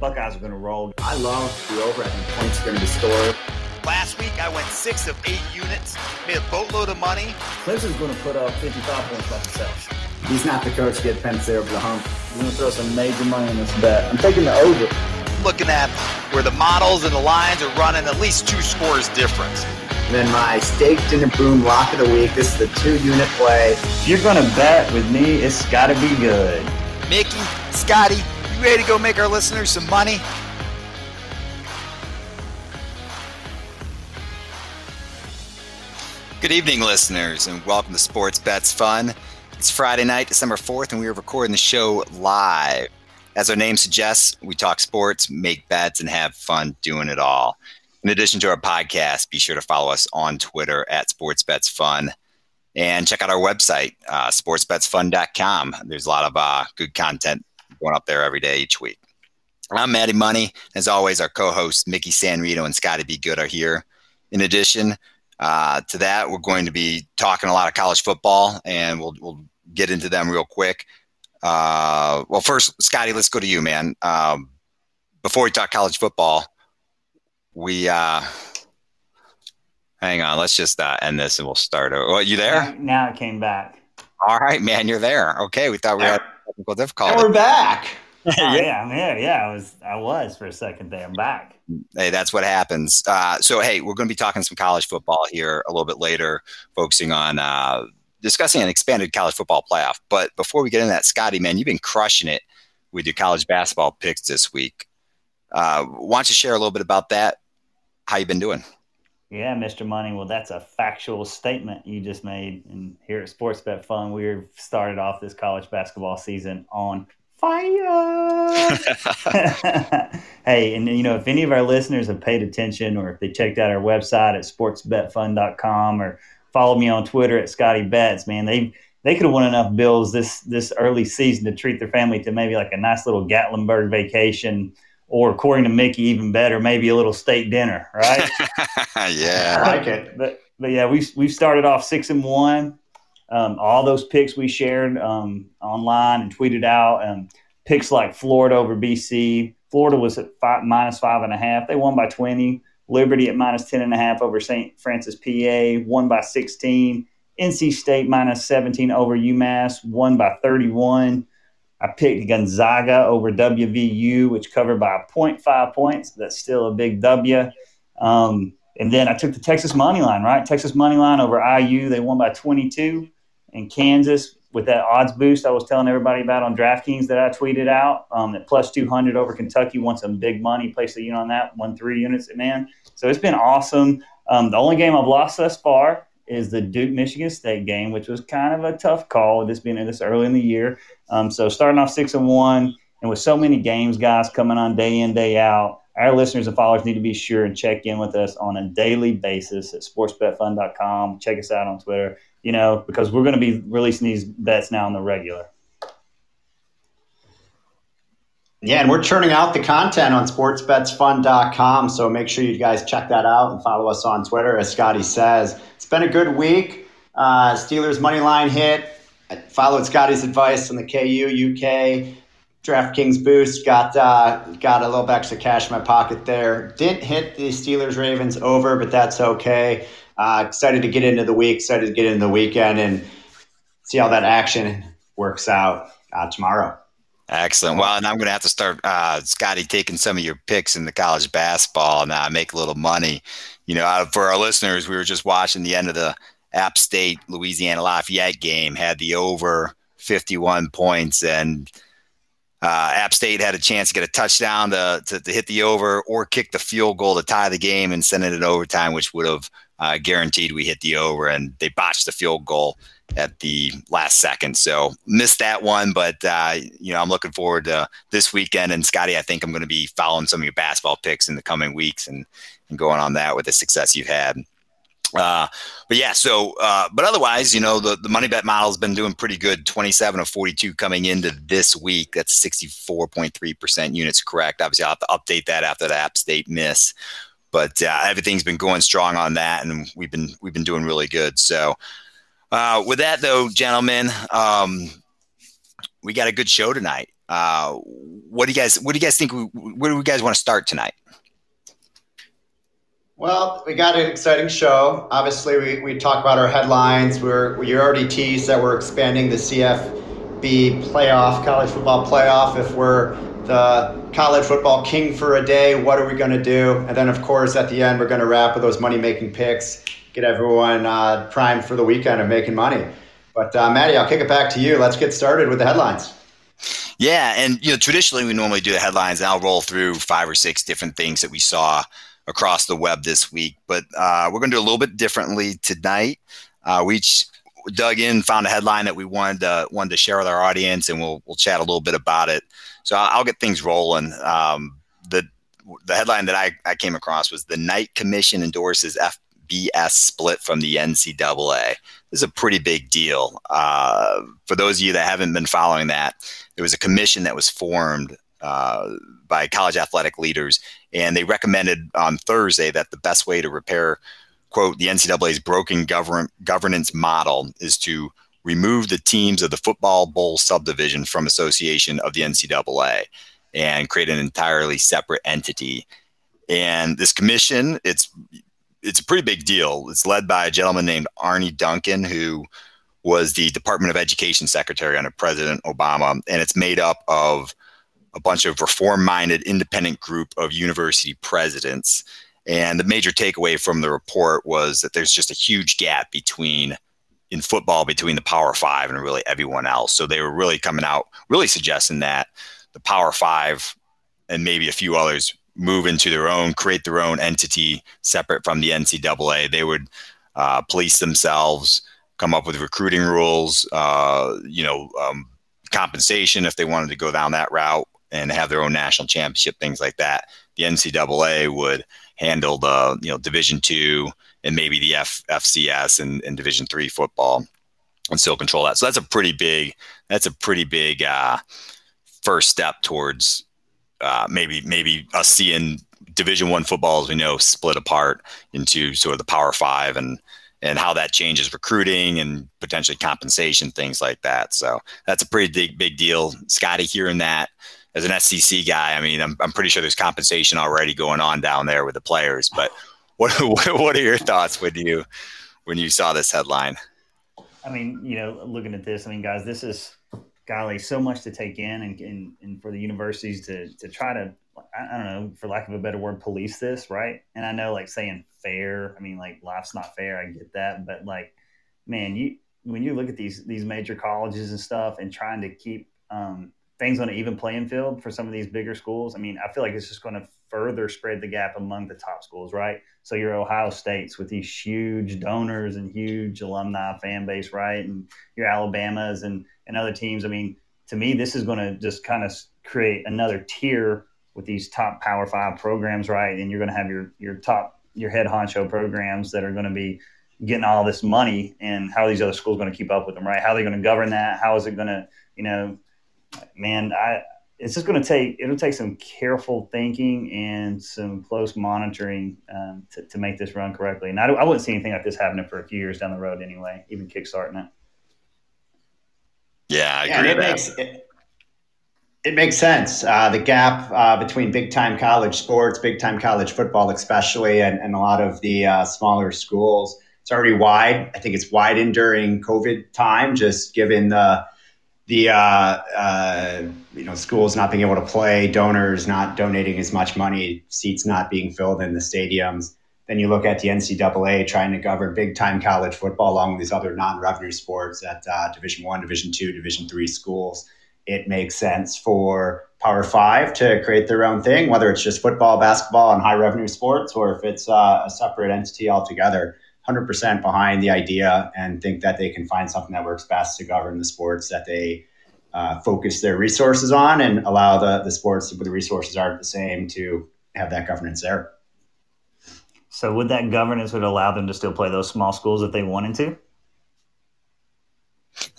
Buckeyes are going to roll. I love the over. I think points are going to be scored. Last week, I went six of eight units, made a boatload of money. Clemson's going to put up 55 points by themselves. He's not the coach to get Penn State over the hump. I'm going to throw some major money on this bet. I'm taking the over. Looking at where the models and the lines are running at least two scores difference. And then my steak dinner boom lock of the week. This is the two unit play. If you're going to bet with me, it's got to be good. Mickey, Scotty, you ready to go make our listeners some money? Good evening, listeners, and welcome to Sports Bets Fun. It's Friday night, December 4th, and we are recording the show live. As our name suggests, we talk sports, make bets, and have fun doing it all. In addition to our podcast, be sure to follow us on Twitter at SportsBetsFun and check out our website, uh, sportsbetsfun.com. There's a lot of uh, good content going up there every day, each week. I'm Maddie Money. As always, our co hosts, Mickey Sanrito and Scotty Be Good, are here. In addition, uh, to that, we're going to be talking a lot of college football, and we'll we'll get into them real quick. Uh, well, first, Scotty, let's go to you, man. Um, before we talk college football, we uh, hang on. Let's just uh, end this, and we'll start. Oh, you there? Now it came back. All right, man, you're there. Okay, we thought we had technical difficulty. And we're back. Yeah, I'm. Yeah, I was. I was for a second there. I'm back. Hey, that's what happens. Uh, so, hey, we're going to be talking some college football here a little bit later, focusing on uh, discussing an expanded college football playoff. But before we get into that, Scotty, man, you've been crushing it with your college basketball picks this week. Uh, why don't you share a little bit about that? How you been doing? Yeah, Mr. Money. Well, that's a factual statement you just made. And here at Sports Bet Fun, we've started off this college basketball season on fire. hey, and you know, if any of our listeners have paid attention or if they checked out our website at sportsbetfun.com or followed me on Twitter at Scotty Betts, man, they they could have won enough bills this this early season to treat their family to maybe like a nice little Gatlinburg vacation or according to Mickey, even better, maybe a little steak dinner, right? yeah, I like it. But but yeah, we've we've started off six and one. Um, all those picks we shared um, online and tweeted out. Um, picks like Florida over BC. Florida was at five, minus five and a half. They won by 20. Liberty at minus 10 and a half over St. Francis, PA, won by 16. NC State minus 17 over UMass, won by 31. I picked Gonzaga over WVU, which covered by 0.5 points. That's still a big W. Um, and then I took the Texas money line, right? Texas money line over IU. They won by 22 and Kansas with that odds boost I was telling everybody about on DraftKings that I tweeted out um, at plus 200 over Kentucky. Won some big money. Placed a unit on that. Won three units man. So it's been awesome. Um, the only game I've lost thus far is the Duke Michigan State game, which was kind of a tough call. This being this early in the year. Um, so starting off six and one, and with so many games, guys coming on day in day out. Our listeners and followers need to be sure and check in with us on a daily basis at sportsbetfun.com. Check us out on Twitter you know, because we're going to be releasing these bets now on the regular. Yeah, and we're churning out the content on sportsbetsfun.com. So make sure you guys check that out and follow us on Twitter, as Scotty says. It's been a good week. Uh, Steelers money line hit. I followed Scotty's advice on the KU UK DraftKings boost. Got uh, got a little extra cash in my pocket there. Didn't hit the Steelers Ravens over, but that's okay. Uh, excited to get into the week, excited to get into the weekend and see how that action works out uh, tomorrow. Excellent. Well, and I'm going to have to start, uh, Scotty, taking some of your picks in the college basketball and uh, make a little money. You know, for our listeners, we were just watching the end of the App State Louisiana Lafayette game, had the over 51 points, and uh, App State had a chance to get a touchdown to, to, to, hit the over or kick the field goal to tie the game and send it in overtime, which would have uh, guaranteed we hit the over, and they botched the field goal at the last second. So missed that one, but uh, you know I'm looking forward to this weekend. And Scotty, I think I'm going to be following some of your basketball picks in the coming weeks and, and going on that with the success you've had. Uh, but yeah, so uh, but otherwise, you know, the, the money bet model has been doing pretty good. 27 of 42 coming into this week. That's 64.3% units correct. Obviously, I'll have to update that after the App State miss but uh, everything's been going strong on that, and we've been we've been doing really good. So, uh, with that though, gentlemen, um, we got a good show tonight. Uh, what do you guys What do you guys think? Where do you guys want to start tonight? Well, we got an exciting show. Obviously, we, we talk about our headlines. We're we already teased that we're expanding the CFB playoff, college football playoff. If we're the college football king for a day, what are we going to do? And then, of course, at the end, we're going to wrap with those money making picks, get everyone uh, primed for the weekend of making money. But uh, Maddie, I'll kick it back to you. Let's get started with the headlines. Yeah, and you know, traditionally we normally do the headlines, and I'll roll through five or six different things that we saw across the web this week. But uh, we're going to do a little bit differently tonight. Uh, we each dug in, found a headline that we wanted to, wanted to share with our audience, and we'll we'll chat a little bit about it. So I'll, I'll get things rolling. Um, the the headline that I, I came across was the Knight Commission endorses FBS split from the NCAA. This is a pretty big deal. Uh, for those of you that haven't been following that, there was a commission that was formed uh, by college athletic leaders, and they recommended on Thursday that the best way to repair, quote, the NCAA's broken govern- governance model is to remove the teams of the football bowl subdivision from association of the NCAA and create an entirely separate entity. And this commission, it's it's a pretty big deal. It's led by a gentleman named Arne Duncan, who was the Department of Education Secretary under President Obama, and it's made up of a bunch of reform-minded, independent group of university presidents. And the major takeaway from the report was that there's just a huge gap between in football between the Power Five and really everyone else. So they were really coming out, really suggesting that the Power Five and maybe a few others move into their own, create their own entity separate from the NCAA. They would uh, police themselves, come up with recruiting rules, uh, you know, um, compensation if they wanted to go down that route and have their own national championship, things like that. The NCAA would handle the you know Division two and maybe the F, FCS and, and Division three football, and still control that. So that's a pretty big that's a pretty big uh, first step towards uh, maybe maybe us seeing Division One football, as we know, split apart into sort of the Power Five and and how that changes recruiting and potentially compensation, things like that. So that's a pretty big big deal. Scotty hearing that as an SEC guy, I mean, I'm, I'm pretty sure there's compensation already going on down there with the players. But what what are your thoughts when you when you saw this headline? I mean, you know, looking at this, I mean, guys, this is golly, so much to take in, and, and, and for the universities to to try to, I, don't know, for lack of a better word, police this, right? And I know, like saying fair, I mean, like life's not fair, I get that, but like, man, you when you look at these these major colleges and stuff, and trying to keep um, things on an even playing field for some of these bigger schools. I mean, I feel like it's just going to further spread the gap among the top schools, right? So your Ohio States with these huge donors and huge alumni fan base, right? And your Alabamas and, and other teams. I mean, to me, this is going to just kind of create another tier with these top Power Five programs, right? And you're going to have your your top your head honcho programs that are going to be getting all this money, and how are these other schools going to keep up with them, right? How are they going to govern that? How is it going to, you know, man, I it's just going to take it'll take some careful thinking and some close monitoring um, to, to make this run correctly. And I, I wouldn't see anything like this happening for a few years down the road anyway, even kickstarting it. Yeah, I agree. Yeah, it makes it, it, makes sense. Uh, the gap uh, between big time college sports, big time college football, especially, and, and a lot of the uh, smaller schools, it's already wide. I think it's widened during COVID time, just given the the uh, uh, you know schools not being able to play, donors not donating as much money, seats not being filled in the stadiums. Then you look at the NCAA trying to govern big time college football along with these other non revenue sports at uh, Division One, Division Two, Division Three schools. It makes sense for Power Five to create their own thing, whether it's just football, basketball, and high revenue sports, or if it's uh, a separate entity altogether. 100% behind the idea and think that they can find something that works best to govern the sports that they uh, focus their resources on and allow the, the sports where the resources aren't the same to have that governance there. So would that governance would allow them to still play those small schools if they wanted to?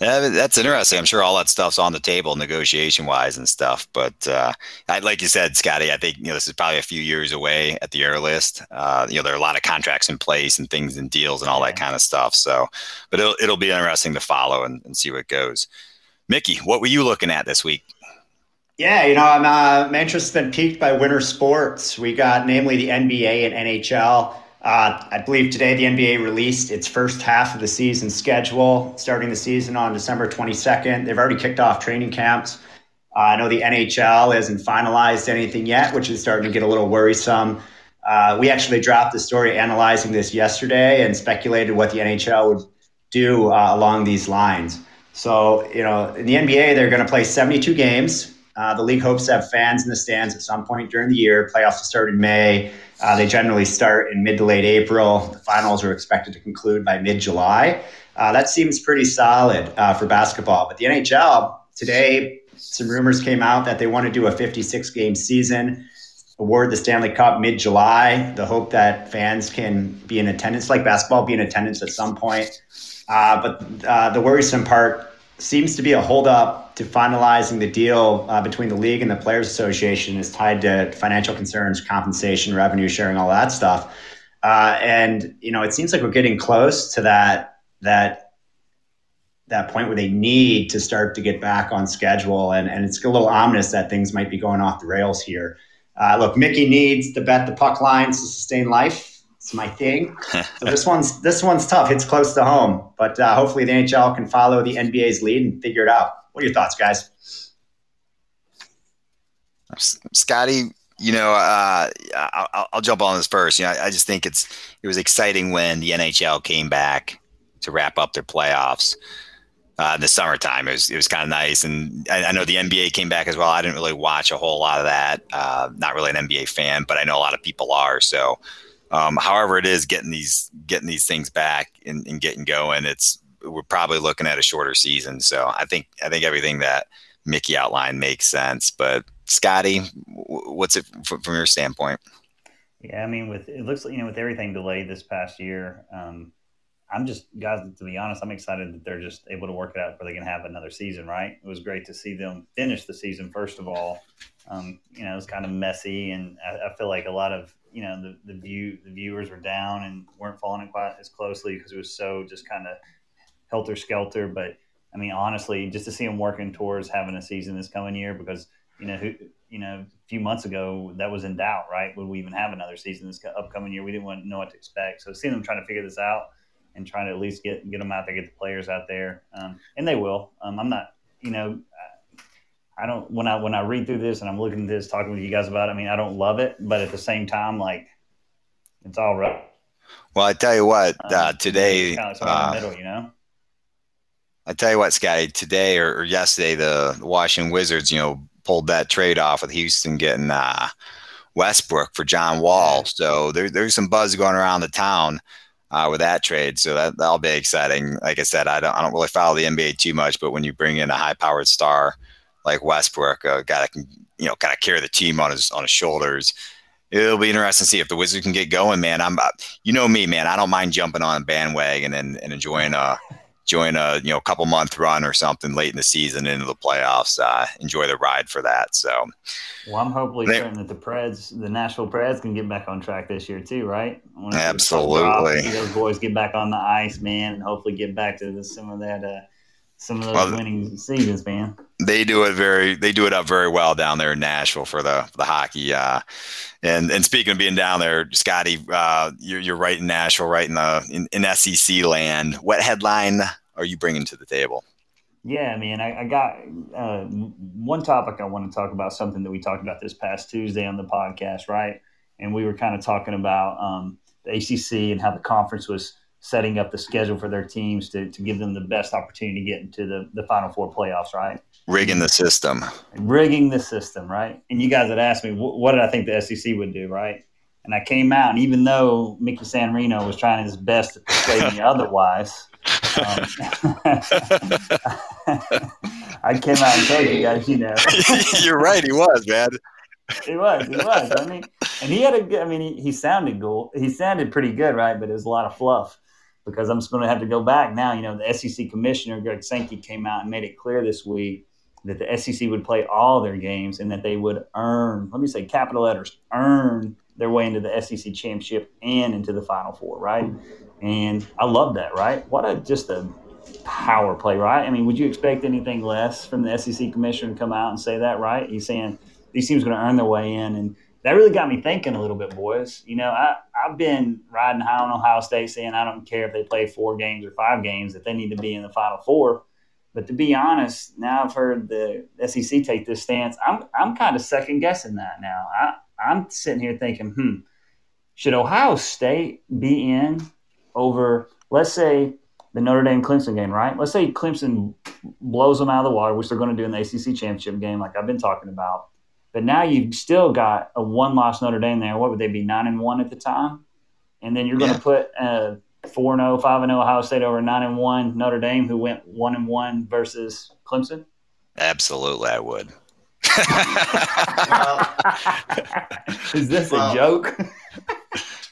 Yeah, that's interesting. I'm sure all that stuff's on the table, negotiation wise and stuff. But uh, I, like you said, Scotty, I think you know this is probably a few years away at the earliest. Uh, you know, there are a lot of contracts in place and things and deals and all yeah. that kind of stuff. So, but it'll it'll be interesting to follow and, and see what goes. Mickey, what were you looking at this week? Yeah, you know, I'm, uh, my interest has been piqued by winter sports. We got namely the NBA and NHL. Uh, I believe today the NBA released its first half of the season schedule, starting the season on December 22nd. They've already kicked off training camps. Uh, I know the NHL hasn't finalized anything yet, which is starting to get a little worrisome. Uh, we actually dropped the story analyzing this yesterday and speculated what the NHL would do uh, along these lines. So, you know, in the NBA, they're going to play 72 games. Uh, the league hopes to have fans in the stands at some point during the year. Playoffs will start in May. Uh, they generally start in mid to late April. The finals are expected to conclude by mid July. Uh, that seems pretty solid uh, for basketball. But the NHL, today, some rumors came out that they want to do a 56 game season, award the Stanley Cup mid July. The hope that fans can be in attendance, like basketball, be in attendance at some point. Uh, but uh, the worrisome part seems to be a holdup to finalizing the deal uh, between the league and the Players Association is tied to financial concerns, compensation, revenue sharing, all that stuff. Uh, and you know, it seems like we're getting close to that that that point where they need to start to get back on schedule, and and it's a little ominous that things might be going off the rails here. Uh, look, Mickey needs to bet the puck lines to sustain life it's my thing. so this one's this one's tough. It's close to home, but uh, hopefully the NHL can follow the NBA's lead and figure it out. What are your thoughts, guys? Scotty, you know, uh, I'll, I'll, jump on this first. You know, I, just think it's it was exciting when the NHL came back to wrap up their playoffs uh, in the summertime. It was it was kind of nice, and I, I, know the NBA came back as well. I didn't really watch a whole lot of that. Uh, not really an NBA fan, but I know a lot of people are. So um, however, it is getting these getting these things back and, and, getting going. It's we're probably looking at a shorter season. So I think I think everything that Mickey outlined makes sense. But Scotty, what's it from your standpoint? Yeah, I mean, with it looks like you know with everything delayed this past year, um, I'm just guys. To be honest, I'm excited that they're just able to work it out where they can have another season. Right? It was great to see them finish the season first of all. Um, you know, it was kind of messy, and I, I feel like a lot of you know the, the view the viewers were down and weren't following it quite as closely because it was so just kind of helter skelter. But I mean, honestly, just to see them working towards having a season this coming year, because you know who you know a few months ago that was in doubt, right? Would we even have another season this upcoming year? We didn't want to know what to expect. So seeing them trying to figure this out and trying to at least get get them out there, get the players out there, um, and they will. Um, I'm not, you know, I don't when I when I read through this and I'm looking at this, talking with you guys about it. I mean, I don't love it, but at the same time, like it's all right. Well, I tell you what, um, uh, today, kind of uh, middle, you know. I tell you what, Scotty, today or, or, yesterday, the Washington Wizards, you know, pulled that trade off with Houston getting uh, Westbrook for John Wall. So there, there's some buzz going around the town uh, with that trade. So that that'll be exciting. Like I said, I don't I don't really follow the NBA too much, but when you bring in a high powered star like Westbrook, a guy that can you know kind of carry the team on his on his shoulders. It'll be interesting to see if the Wizards can get going, man. I'm, you know me, man. I don't mind jumping on a bandwagon and, and enjoying a join a you know couple month run or something late in the season into the playoffs. Uh, enjoy the ride for that. So, well, I'm hopefully certain that the Preds, the Nashville Preds, can get back on track this year too, right? Absolutely. See those boys get back on the ice, man, and hopefully get back to the, some of that. Uh, some of those well, winning seasons, man. They do it very they do it up very well down there in Nashville for the the hockey. Uh, and and speaking of being down there, Scotty, uh, you're you're right in Nashville, right in the in, in SEC land. What headline are you bringing to the table? Yeah, man, I, I got uh, one topic I want to talk about. Something that we talked about this past Tuesday on the podcast, right? And we were kind of talking about um, the ACC and how the conference was setting up the schedule for their teams to, to give them the best opportunity to get into the, the Final Four playoffs, right? Rigging the system. Rigging the system, right? And you guys had asked me, what did I think the SEC would do, right? And I came out, and even though Mickey San Reno was trying his best to persuade me otherwise, um, I came out and told you guys, you know. You're right, he was, man. he was, he was. I mean, and he had a good. I mean, he, he sounded cool. He sounded pretty good, right? But it was a lot of fluff because I'm just going to have to go back now. You know, the SEC commissioner Greg Sankey came out and made it clear this week that the SEC would play all their games and that they would earn. Let me say capital letters earn their way into the SEC championship and into the Final Four, right? And I love that, right? What a just a power play, right? I mean, would you expect anything less from the SEC commissioner to come out and say that, right? He's saying these teams are going to earn their way in, and that really got me thinking a little bit, boys. You know, I I've been riding high on Ohio State, saying I don't care if they play four games or five games, if they need to be in the Final Four. But to be honest, now I've heard the SEC take this stance. I'm I'm kind of second guessing that now. I I'm sitting here thinking, hmm, should Ohio State be in over, let's say, the Notre Dame Clemson game, right? Let's say Clemson blows them out of the water, which they're going to do in the ACC championship game, like I've been talking about. But now you've still got a one-loss Notre Dame there. What would they be nine and one at the time? And then you're going to put a four and 0, 5 and 0 Ohio State over nine and one Notre Dame, who went one and one versus Clemson. Absolutely, I would. Is this well, a joke?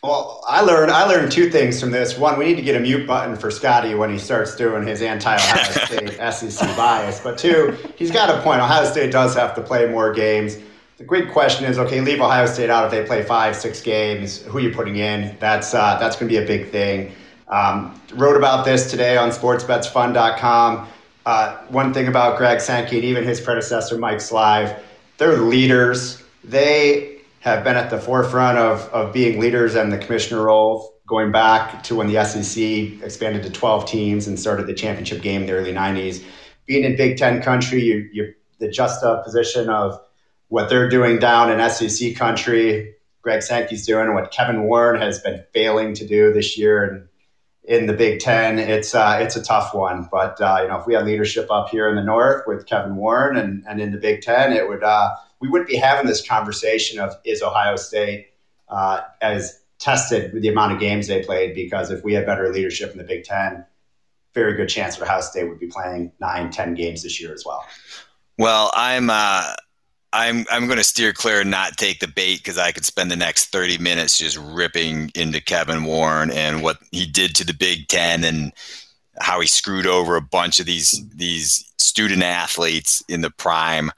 Well, I learned I learned two things from this. One, we need to get a mute button for Scotty when he starts doing his anti-Ohio State SEC bias. But two, he's got a point. Ohio State does have to play more games. The great question is, okay, leave Ohio State out if they play five, six games. Who are you putting in? That's uh, that's going to be a big thing. Um, wrote about this today on SportsBetsFun.com. Uh, one thing about Greg Sankey and even his predecessor Mike Slive, they're leaders. They have been at the forefront of, of being leaders in the commissioner role, going back to when the SEC expanded to 12 teams and started the championship game in the early 90s. Being in Big Ten country, you, you the juxtaposition of what they're doing down in SEC country, Greg Sankey's doing, and what Kevin Warren has been failing to do this year and in the Big Ten, it's uh, it's a tough one. But uh, you know, if we had leadership up here in the North with Kevin Warren and, and in the Big Ten, it would uh, we wouldn't be having this conversation of is Ohio State uh, as tested with the amount of games they played because if we had better leadership in the Big Ten, very good chance that Ohio State would be playing nine, ten games this year as well. Well, I'm uh, I'm I'm going to steer clear and not take the bait because I could spend the next 30 minutes just ripping into Kevin Warren and what he did to the Big Ten and how he screwed over a bunch of these these student athletes in the prime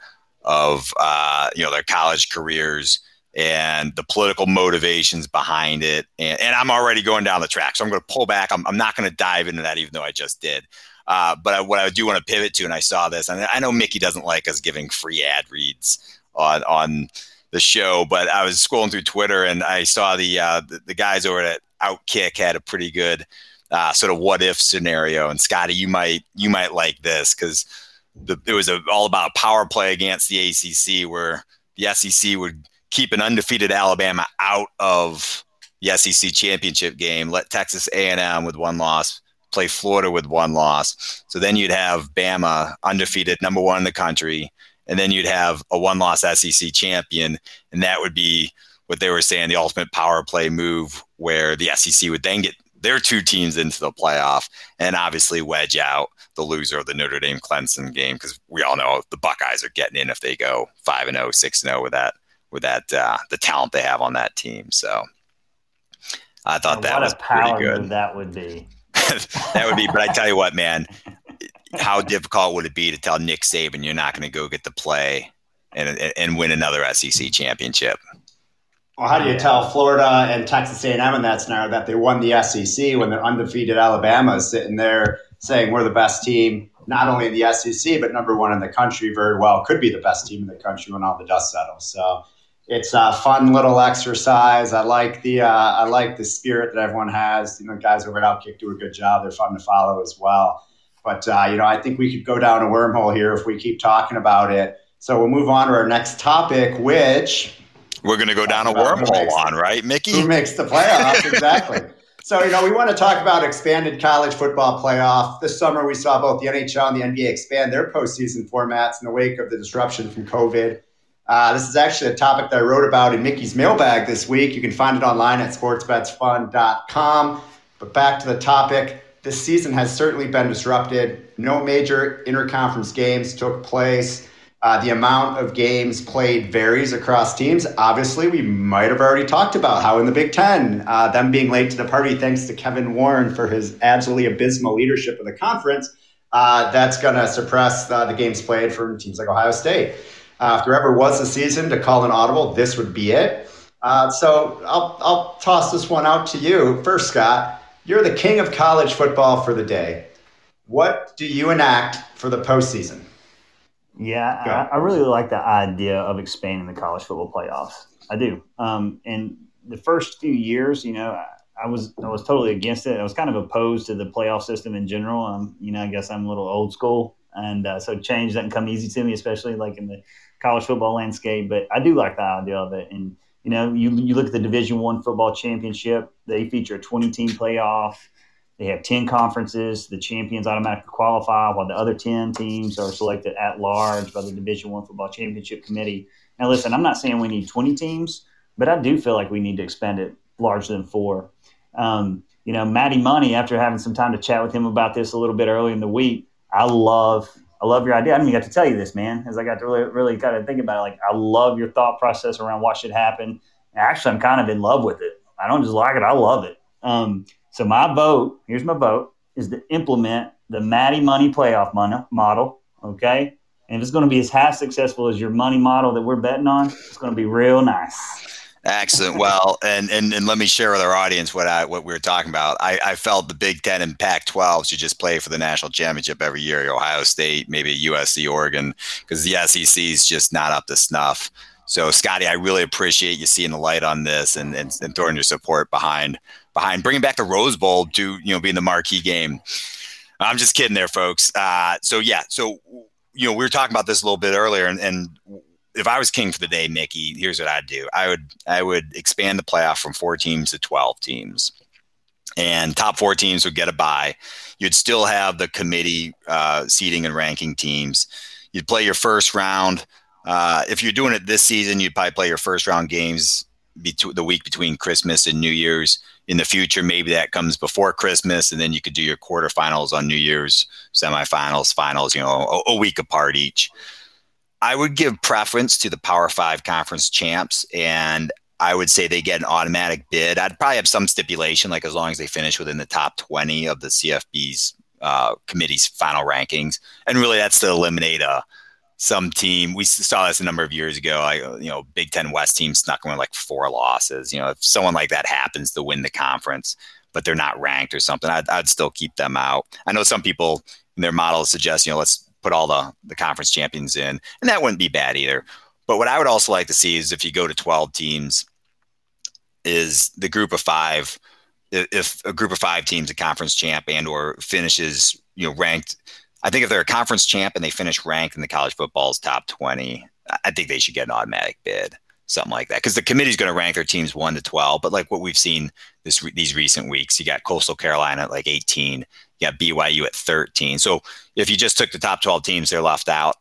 of uh, you know their college careers and the political motivations behind it. And, and, I'm already going down the track, so I'm going to pull back. I'm, I'm not going to dive into that, even though I just did. Uh, but I, what I do want to pivot to, and I saw this, and I know Mickey doesn't like us giving free ad reads on on the show, but I was scrolling through Twitter and I saw the uh, the, the, guys over at Outkick had a pretty good uh, sort of what if scenario. And Scotty, you might you might like this because it was a, all about power play against the ACC, where the SEC would keep an undefeated Alabama out of the SEC championship game, let Texas A&M with one loss play Florida with one loss. So then you'd have Bama undefeated, number one in the country, and then you'd have a one-loss SEC champion, and that would be what they were saying the ultimate power play move, where the SEC would then get their two teams into the playoff and obviously wedge out the loser of the Notre Dame Clemson game because we all know the Buckeyes are getting in if they go five and 0, 6 and 0 with that with that uh, the talent they have on that team. So I thought that was pretty good. that would be. that would be. But I tell you what, man, how difficult would it be to tell Nick Saban you're not going to go get the play and and win another SEC championship? Well, how do you tell Florida and Texas A&M in that scenario that they won the SEC when their undefeated Alabama is sitting there saying we're the best team, not only in the SEC but number one in the country? Very well, could be the best team in the country when all the dust settles. So it's a fun little exercise. I like the uh, I like the spirit that everyone has. You know, guys over at Outkick do a good job. They're fun to follow as well. But uh, you know, I think we could go down a wormhole here if we keep talking about it. So we'll move on to our next topic, which we're going to go down a wormhole on, right, Mickey? Who makes the playoffs? exactly. So, you know, we want to talk about expanded college football playoff. This summer, we saw both the NHL and the NBA expand their postseason formats in the wake of the disruption from COVID. Uh, this is actually a topic that I wrote about in Mickey's mailbag this week. You can find it online at sportsbetsfun.com. But back to the topic. This season has certainly been disrupted. No major interconference games took place. Uh, the amount of games played varies across teams. Obviously, we might have already talked about how in the Big Ten, uh, them being late to the party thanks to Kevin Warren for his absolutely abysmal leadership of the conference, uh, that's going to suppress the games played from teams like Ohio State. Uh, if there ever was a season to call an audible, this would be it. Uh, so I'll, I'll toss this one out to you first, Scott. You're the king of college football for the day. What do you enact for the postseason? Yeah, I, I, really like the idea of expanding the college football playoffs. I do. Um, and the first few years, you know, I, I, was I was totally against it. I was kind of opposed to the playoff system in general. Um, you know, I guess I'm a little old school, and uh, so change doesn't come easy to me, especially like in the college football landscape. But I do like the idea of it. And you know, you you look at the Division One football championship; they feature a 20 team playoff. They have 10 conferences. The champions automatically qualify, while the other 10 teams are selected at large by the Division One Football Championship Committee. Now, listen, I'm not saying we need 20 teams, but I do feel like we need to expand it larger than four. Um, you know, Matty Money, after having some time to chat with him about this a little bit early in the week, I love, I love your idea. I didn't even get to tell you this, man, as I got to really, really kind of think about it. Like, I love your thought process around what should happen. Actually, I'm kind of in love with it. I don't just like it; I love it. Um, so my vote, here's my vote, is to implement the Matty Money playoff model. Okay. And if it's going to be as half successful as your money model that we're betting on, it's going to be real nice. Excellent. Well, and, and and let me share with our audience what I what we were talking about. I, I felt the Big Ten and Pac-12 should just play for the national championship every year. Ohio State, maybe USC, Oregon, because the SEC is just not up to snuff. So, Scotty, I really appreciate you seeing the light on this and, and, and throwing your support behind behind bringing back the Rose Bowl to you know being the marquee game. I'm just kidding there, folks. Uh, so yeah, so you know we were talking about this a little bit earlier, and, and if I was king for the day, Mickey, here's what I'd do. I would I would expand the playoff from four teams to twelve teams, and top four teams would get a bye. You'd still have the committee uh, seating and ranking teams. You'd play your first round. Uh, if you're doing it this season, you'd probably play your first round games between the week between Christmas and New Year's in the future, maybe that comes before Christmas, and then you could do your quarterfinals on New Year's, semifinals, finals, you know, a, a week apart each. I would give preference to the Power Five conference champs, and I would say they get an automatic bid. I'd probably have some stipulation, like as long as they finish within the top 20 of the CFB's uh, committee's final rankings. And really, that's to eliminate a some team. We saw this a number of years ago. I, you know, Big Ten West team snuck in with like four losses. You know, if someone like that happens to win the conference, but they're not ranked or something, I'd, I'd still keep them out. I know some people in their models suggest, you know, let's put all the the conference champions in, and that wouldn't be bad either. But what I would also like to see is if you go to 12 teams, is the group of five. If a group of five teams, a conference champ and or finishes, you know, ranked I think if they're a conference champ and they finish ranked in the college football's top 20, I think they should get an automatic bid, something like that. Because the committee's going to rank their teams 1 to 12. But like what we've seen this these recent weeks, you got Coastal Carolina at like 18, you got BYU at 13. So if you just took the top 12 teams, they're left out.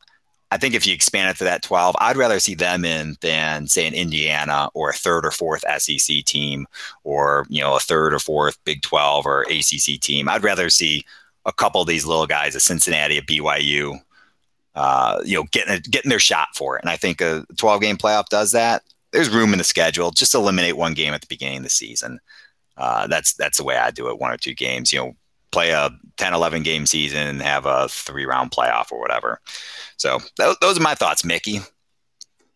I think if you expand it to that 12, I'd rather see them in than say an Indiana or a third or fourth SEC team or, you know, a third or fourth Big 12 or ACC team. I'd rather see a couple of these little guys, a Cincinnati, a BYU, uh, you know, getting getting their shot for it. And I think a 12 game playoff does that. There's room in the schedule. Just eliminate one game at the beginning of the season. Uh, that's that's the way I do it. One or two games. You know, play a 10, 11 game season and have a three round playoff or whatever. So th- those are my thoughts, Mickey.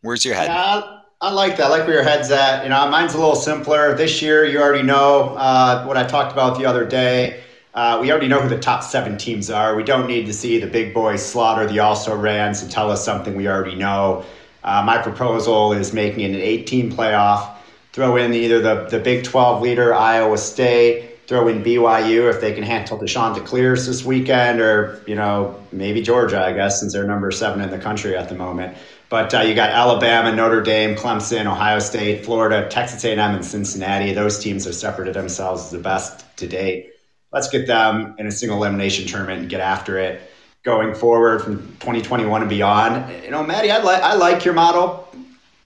Where's your head? Yeah, I like that. I like where your head's at. You know, mine's a little simpler. This year, you already know uh, what I talked about the other day. Uh, we already know who the top seven teams are. We don't need to see the big boys slaughter the also rans and tell us something we already know. Uh, my proposal is making it an eight team playoff. Throw in either the, the Big 12 leader, Iowa State, throw in BYU if they can handle the Chanticleers this weekend, or, you know, maybe Georgia, I guess, since they're number seven in the country at the moment. But uh, you got Alabama, Notre Dame, Clemson, Ohio State, Florida, Texas A&M, and Cincinnati. Those teams have separated themselves as the best to date let's get them in a single elimination tournament and get after it going forward from 2021 and beyond. You know, Maddie, I like I like your model.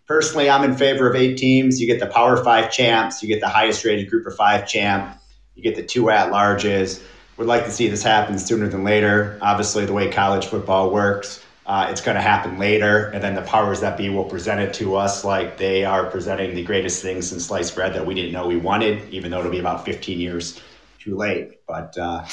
Personally, I'm in favor of eight teams. You get the Power Five champs, you get the highest rated Group of Five champ, you get the two at larges. Would like to see this happen sooner than later. Obviously, the way college football works, uh, it's going to happen later, and then the powers that be will present it to us like they are presenting the greatest things since sliced bread that we didn't know we wanted, even though it'll be about 15 years too late. But uh,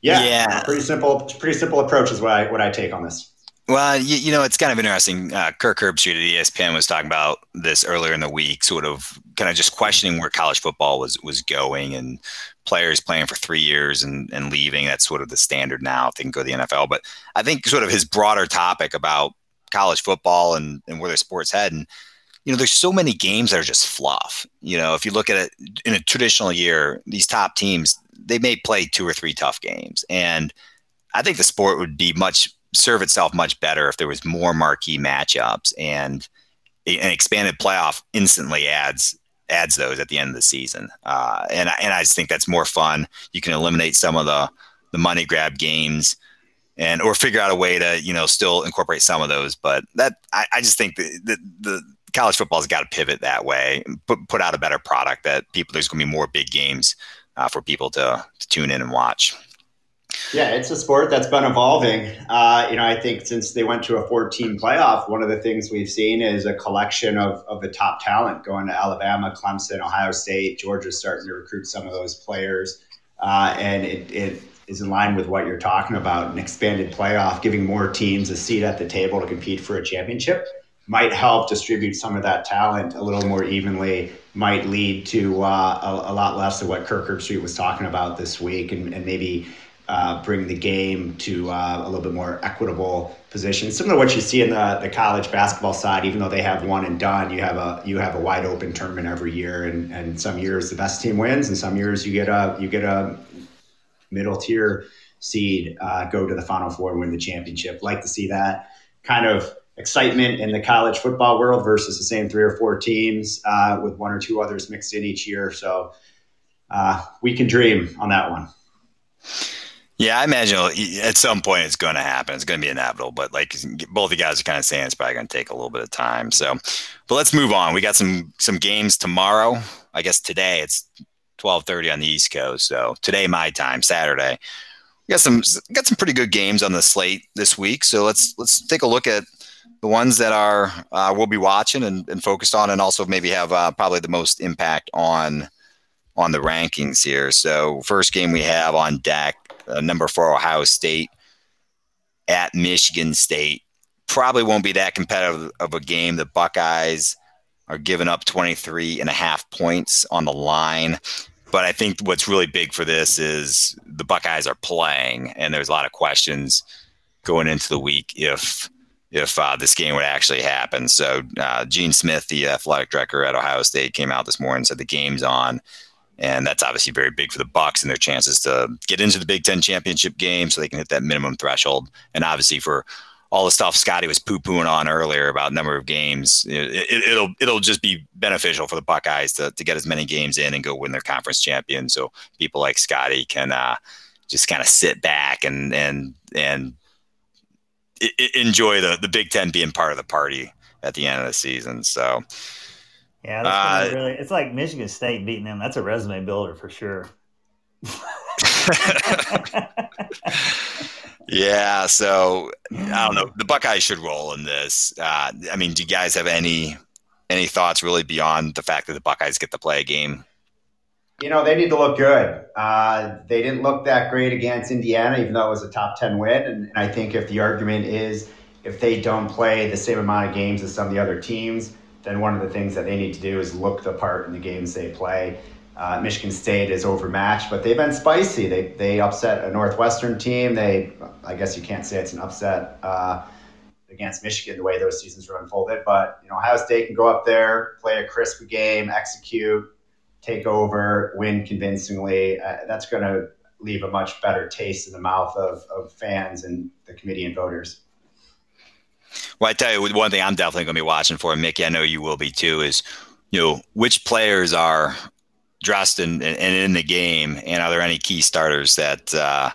yeah, yeah, pretty simple. Pretty simple approach is what I what I take on this. Well, you, you, know, it's kind of interesting. Uh, Kirk Herbstreit at ESPN was talking about this earlier in the week, sort of kind of just questioning where college football was was going and players playing for three years and, and leaving. That's sort of the standard now if they can go to the NFL. But I think sort of his broader topic about college football and, and where their sports head. And, you know, there's so many games that are just fluff. You know, if you look at it in a traditional year, these top teams, they may play two or three tough games. And I think the sport would be much serve itself much better if there was more marquee matchups and an expanded playoff instantly adds adds those at the end of the season. Uh, and and I just think that's more fun. You can eliminate some of the the money grab games and or figure out a way to you know still incorporate some of those. But that I, I just think that the, the college football's got to pivot that way, put put out a better product that people there's going to be more big games uh, for people to, to tune in and watch. Yeah, it's a sport that's been evolving. Uh, you know, I think since they went to a 14 playoff, one of the things we've seen is a collection of, of the top talent going to Alabama, Clemson, Ohio State, Georgia starting to recruit some of those players. Uh, and it, it is in line with what you're talking about an expanded playoff, giving more teams a seat at the table to compete for a championship might help distribute some of that talent a little more evenly, might lead to uh, a, a, lot less of what Kirk Herbstreit was talking about this week, and, and maybe uh, bring the game to uh, a little bit more equitable position. Similar to what you see in the, the college basketball side, even though they have one and done, you have a you have a wide open tournament every year, and, and some years the best team wins, and some years you get a you get a middle tier seed uh, go to the Final Four and win the championship. Like to see that kind of excitement in the college football world versus the same three or four teams uh, with one or two others mixed in each year. So uh, we can dream on that one. Yeah, I imagine at some point it's going to happen. It's going to be inevitable. But like both you guys are kind of saying, it's probably going to take a little bit of time. So, but let's move on. We got some some games tomorrow. I guess today it's twelve thirty on the East Coast. So today my time, Saturday. We got some got some pretty good games on the slate this week. So let's let's take a look at the ones that are uh, we'll be watching and, and, focused on, and also maybe have uh, probably the most impact on on the rankings here. So first game we have on deck uh, number four Ohio State at Michigan State. Probably won't be that competitive of a game. The Buckeyes are giving up 23 and a half points on the line. But I think what's really big for this is the Buckeyes are playing, and there's a lot of questions going into the week if if uh, this game would actually happen. So uh, Gene Smith, the athletic director at Ohio State, came out this morning and said the game's on and that's obviously very big for the Bucks and their chances to get into the Big Ten championship game, so they can hit that minimum threshold. And obviously for all the stuff Scotty was poo pooing on earlier about number of games, it, will it'll just be beneficial for the Buckeyes to, to get as many games in and go win their conference champion. So people like Scotty can uh, just kind of sit back and and and enjoy the the Big Ten being part of the party at the end of the season. So yeah, that's uh, really. It's like Michigan State beating them. That's a resume builder for sure. yeah, so I don't know. The Buckeyes should roll in this. Uh, I mean, do you guys have any any thoughts really beyond the fact that the Buckeyes get to play a game? You know, they need to look good. Uh, they didn't look that great against Indiana, even though it was a top ten win. And, and I think if the argument is if they don't play the same amount of games as some of the other teams then one of the things that they need to do is look the part in the games they play. Uh, Michigan State is overmatched, but they've been spicy. They they upset a Northwestern team. They, I guess you can't say it's an upset uh, against Michigan the way those seasons were unfolded. But you know, Ohio State can go up there, play a crisp game, execute, take over, win convincingly. Uh, that's going to leave a much better taste in the mouth of, of fans and the committee and voters. Well, I tell you, one thing I'm definitely going to be watching for, Mickey, I know you will be too, is you know which players are dressed and in, in, in, the game, and are there any key starters that uh,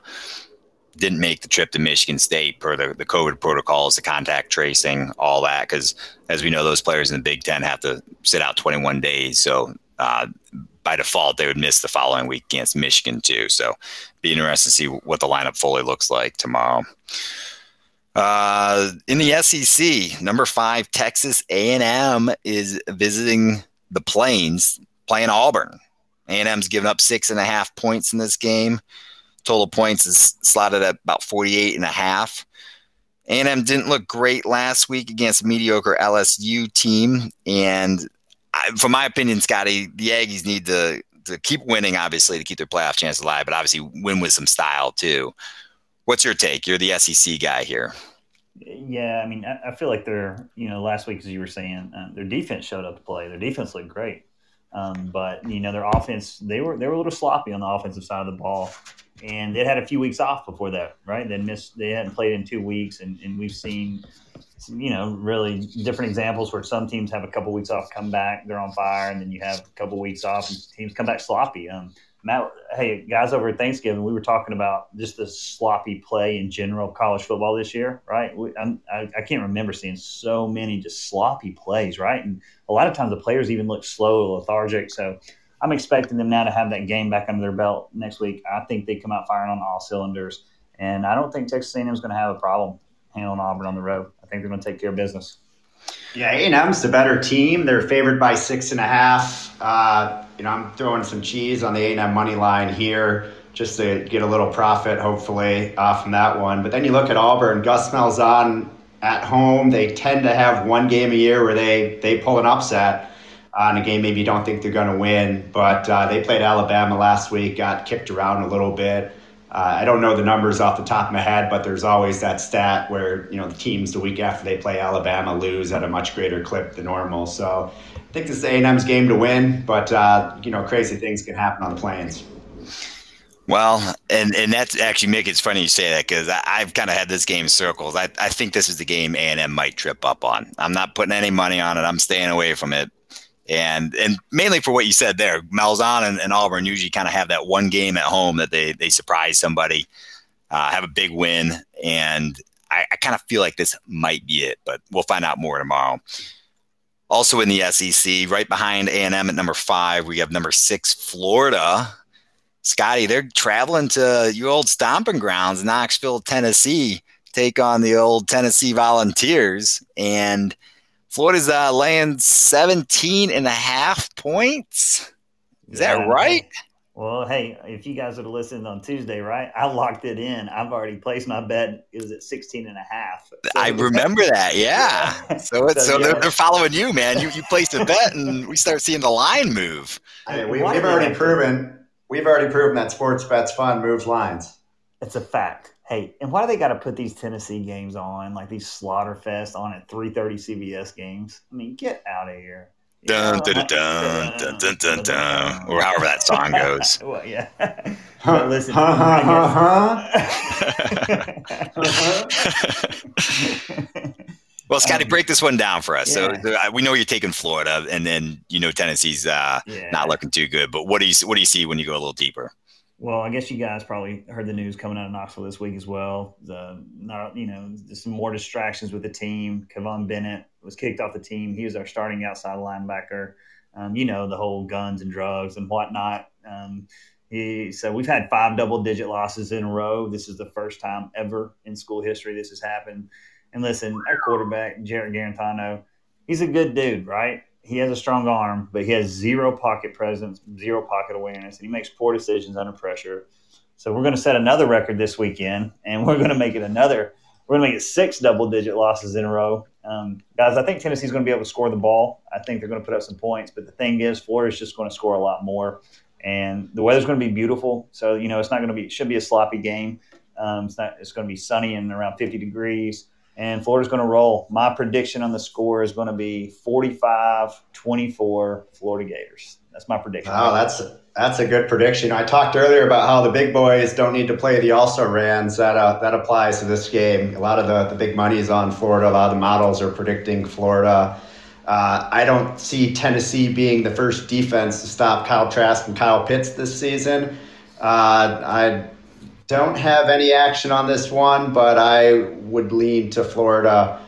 didn't make the trip to Michigan State per the, the COVID protocols, the contact tracing, all that? Because as we know, those players in the Big Ten have to sit out 21 days, so uh, by default they would miss the following week against Michigan too. So, be interested to see what the lineup fully looks like tomorrow. Uh, in the SEC, number five, Texas A&M is visiting the Plains, playing Auburn. A&M's given up six and a half points in this game. Total points is slotted at about 48 and a half. A&M didn't look great last week against mediocre LSU team, and I, my opinion, Scotty, the Aggies need to to keep winning, obviously, to keep their playoff chance alive, but obviously win with some style too. What's your take? You're the SEC guy here. Yeah, I mean, I, I feel like they're, you know, last week, as you were saying, uh, their defense showed up to play. Their defense looked great. Um, but you know their offense they were they were a little sloppy on the offensive side of the ball, and they had a few weeks off before that, right? They missed they hadn't played in two weeks, and, and we've seen you know really different examples where some teams have a couple weeks off, come back, they're on fire, and then you have a couple weeks off, and teams come back sloppy. Um, Matt, hey guys, over at Thanksgiving we were talking about just the sloppy play in general college football this year, right? We, I, I can't remember seeing so many just sloppy plays, right? And a lot of times the players even look slow, lethargic. So I'm expecting them now to have that game back under their belt next week. I think they come out firing on all cylinders, and I don't think Texas A&M is going to have a problem handling Auburn on the road. Think they're going to take care of business. Yeah, A&M's the better team. They're favored by six and a half. Uh, you know, I'm throwing some cheese on the A&M money line here just to get a little profit, hopefully, uh, from that one. But then you look at Auburn. Gus Malzahn at home. They tend to have one game a year where they they pull an upset on a game maybe you don't think they're going to win. But uh, they played Alabama last week, got kicked around a little bit. Uh, I don't know the numbers off the top of my head, but there's always that stat where you know the teams the week after they play Alabama lose at a much greater clip than normal. So I think this is A&M's game to win, but uh, you know crazy things can happen on the plains. Well, and and that's actually make it's funny you say that because I've kind of had this game circles. I, I think this is the game A and M might trip up on. I'm not putting any money on it. I'm staying away from it, and and mainly for what you said there. Malzahn and, and Auburn usually kind of have that one game at home that they they surprise somebody, uh, have a big win, and I, I kind of feel like this might be it. But we'll find out more tomorrow. Also in the SEC, right behind A and M at number five, we have number six Florida Scotty, they're traveling to your old stomping grounds, Knoxville, Tennessee, take on the old Tennessee Volunteers. And Florida's uh, laying 17 and a half points. Is yeah. that right? Well, hey, if you guys would have listened on Tuesday, right? I locked it in. I've already placed my bet. It was at 16 and a half. So I remember that. Yeah. yeah. So, it's, so, so yeah. they're, they're, following you, man. You, you placed a bet and we start seeing the line move. Hey, we, have already proven We've already proven that sports bets fun moves lines. It's a fact. Hey, and why do they got to put these Tennessee games on, like these Slaughterfest on at 3:30 CBS games? I mean, get out of here. Dun, dun, dun, dun, dun, dun, dun, or however that song goes. well, yeah. But listen. Well, Scotty, um, break this one down for us. Yeah. So uh, we know you're taking Florida, and then you know Tennessee's uh, yeah. not looking too good. But what do you what do you see when you go a little deeper? Well, I guess you guys probably heard the news coming out of Knoxville this week as well. The not you know some more distractions with the team. Kivon Bennett was kicked off the team. He was our starting outside linebacker. Um, you know the whole guns and drugs and whatnot. Um, he, so we've had five double digit losses in a row. This is the first time ever in school history this has happened. And listen, our quarterback, Jarrett Guarantano, he's a good dude, right? He has a strong arm, but he has zero pocket presence, zero pocket awareness, and he makes poor decisions under pressure. So we're going to set another record this weekend, and we're going to make it another. We're going to make it six double-digit losses in a row, um, guys. I think Tennessee's going to be able to score the ball. I think they're going to put up some points, but the thing is, Florida's just going to score a lot more, and the weather's going to be beautiful. So you know, it's not going to be. It should be a sloppy game. Um, it's not. It's going to be sunny and around 50 degrees and Florida's going to roll. My prediction on the score is going to be 45-24 Florida Gators. That's my prediction. Oh, that's a, that's a good prediction. I talked earlier about how the big boys don't need to play the also rans. That uh, that applies to this game. A lot of the, the big money is on Florida. A lot of the models are predicting Florida. Uh, I don't see Tennessee being the first defense to stop Kyle Trask and Kyle Pitts this season. Uh, I don't have any action on this one, but I would lean to Florida.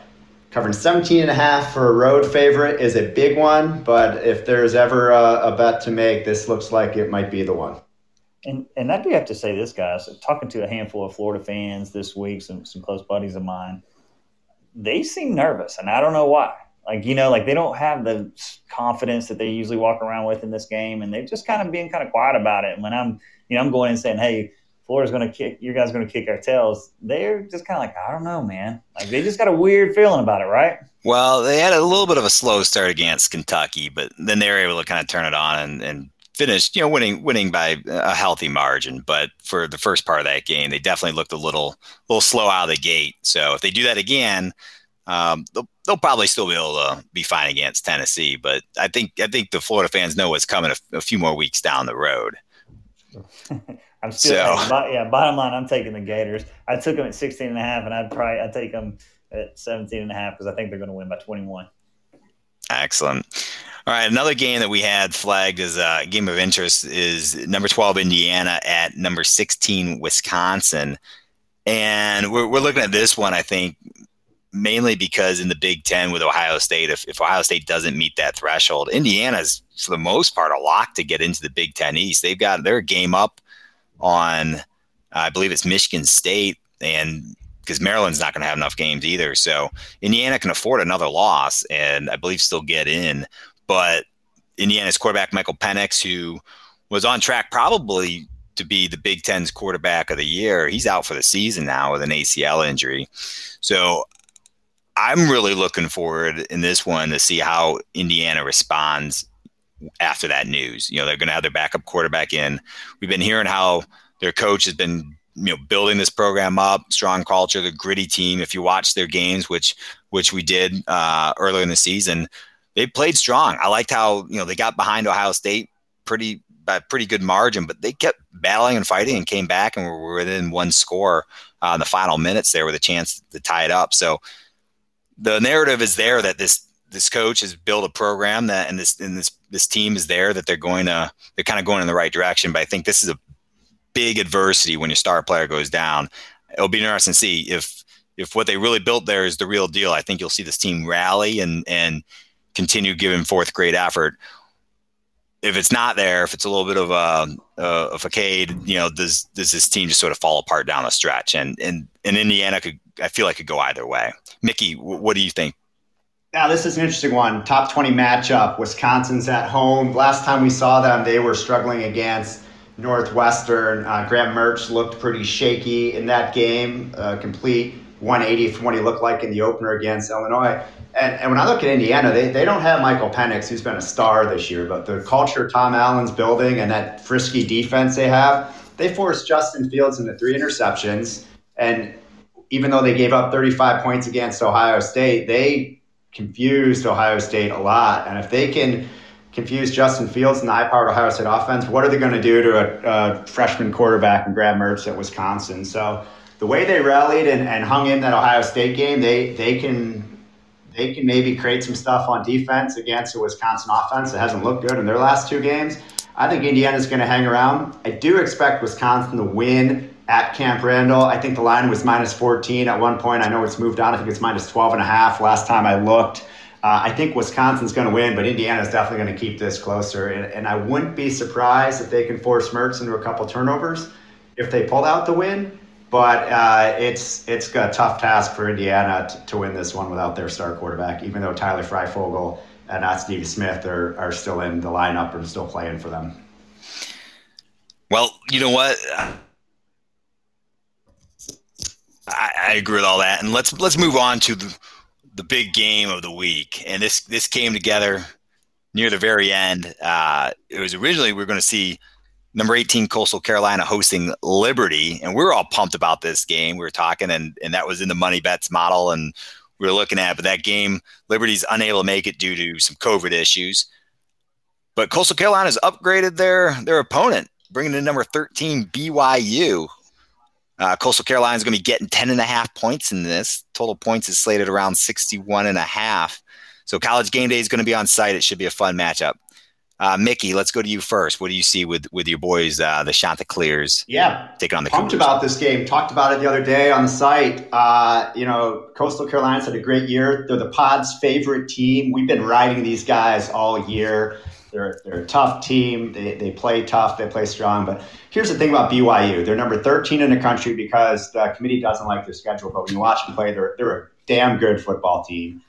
Covering 17 and a half for a road favorite is a big one, but if there's ever a, a bet to make, this looks like it might be the one. And and I do have to say this, guys. Talking to a handful of Florida fans this week, some some close buddies of mine, they seem nervous, and I don't know why. Like you know, like they don't have the confidence that they usually walk around with in this game, and they're just kind of being kind of quiet about it. And when I'm, you know, I'm going and saying, "Hey, Florida's going to kick, you guys going to kick our tails. They're just kind of like, I don't know, man. Like they just got a weird feeling about it, right? Well, they had a little bit of a slow start against Kentucky, but then they were able to kind of turn it on and, and finished, you know, winning winning by a healthy margin. But for the first part of that game, they definitely looked a little little slow out of the gate. So if they do that again, um, they'll, they'll probably still be able to be fine against Tennessee. But I think I think the Florida fans know what's coming a, a few more weeks down the road. I'm still, so. yeah, bottom line, I'm taking the Gators. I took them at 16 and a half, and I'd probably, I'd take them at 17 and a half because I think they're going to win by 21. Excellent. All right, another game that we had flagged as a game of interest is number 12 Indiana at number 16 Wisconsin. And we're, we're looking at this one, I think, mainly because in the Big Ten with Ohio State, if, if Ohio State doesn't meet that threshold, Indiana's for the most part a lock to get into the Big Ten East. They've got their game up on, I believe it's Michigan State, and because Maryland's not going to have enough games either. So Indiana can afford another loss and I believe still get in. But Indiana's quarterback, Michael Penix, who was on track probably to be the Big Ten's quarterback of the year, he's out for the season now with an ACL injury. So I'm really looking forward in this one to see how Indiana responds after that news. You know, they're going to have their backup quarterback in. We've been hearing how their coach has been, you know, building this program up, strong culture, the gritty team. If you watch their games, which which we did uh, earlier in the season, they played strong. I liked how you know they got behind Ohio State pretty by pretty good margin, but they kept battling and fighting and came back and were within one score uh, in the final minutes there with a chance to tie it up. So the narrative is there that this this coach has built a program that and this and this this team is there that they're going to they're kind of going in the right direction. But I think this is a big adversity when your star player goes down. It'll be interesting to see if if what they really built there is the real deal. I think you'll see this team rally and and continue giving forth great effort. If it's not there, if it's a little bit of a, a, a facade, you know, does does this team just sort of fall apart down the stretch? And and and Indiana could, I feel like, could go either way. Mickey, what do you think? Now, this is an interesting one. Top 20 matchup. Wisconsin's at home. Last time we saw them, they were struggling against Northwestern. Uh, Graham Mertz looked pretty shaky in that game, uh, complete 180 from what he looked like in the opener against Illinois. And, and when I look at Indiana, they, they don't have Michael Penix, who's been a star this year, but the culture Tom Allen's building and that frisky defense they have, they forced Justin Fields into three interceptions. And even though they gave up 35 points against Ohio State, they confused Ohio State a lot. And if they can confuse Justin Fields and the high powered Ohio State offense, what are they going to do to a, a, freshman quarterback and Graham Mertz at Wisconsin? So the way they rallied and, and hung in that Ohio State game, they, they can they can maybe create some stuff on defense against a Wisconsin offense that hasn't looked good in their last two games. I think Indiana's going to hang around. I do expect Wisconsin to win at Camp Randall. I think the line was minus 14 at one point. I know it's moved on. I think it's minus 12 and a half last time I looked. Uh, I think Wisconsin's going to win, but Indiana's definitely going to keep this closer. And, and, I wouldn't be surprised if they can force Mertz into a couple turnovers if they pull out the win. But uh, it's it's a tough task for Indiana to, to, win this one without their star quarterback, even though Tyler Fryfogle and not Steve Smith are, are still in the lineup and still playing for them. Well, you know what? I, I, agree with all that, and let's let's move on to the the big game of the week. And this this came together near the very end. Uh, it was originally we are going to see number 18 Coastal Carolina hosting Liberty, and we are all pumped about this game. We were talking, and and that was in the money bets model, and we were looking at. But that game, Liberty's unable to make it due to some COVID issues. But Coastal Carolina's upgraded their their opponent, bringing in number 13 BYU, uh, Coastal carolina's going to be getting 10 and a half points in this. Total points is slated around 61 and a half. So college game day is going to be on site. It should be a fun matchup. Uh, Mickey, let's go to you first. What do you see with with your boys, uh, the Chanticleers? Yeah, taking on the. Pumped Cougars? about this game. Talked about it the other day on the site. Uh, you know, Coastal Carolina's had a great year. They're the Pod's favorite team. We've been riding these guys all year. They're, they're a tough team. They, they play tough. They play strong. But here's the thing about BYU. They're number 13 in the country because the committee doesn't like their schedule. But when you watch them play, they're, they're a damn good football team.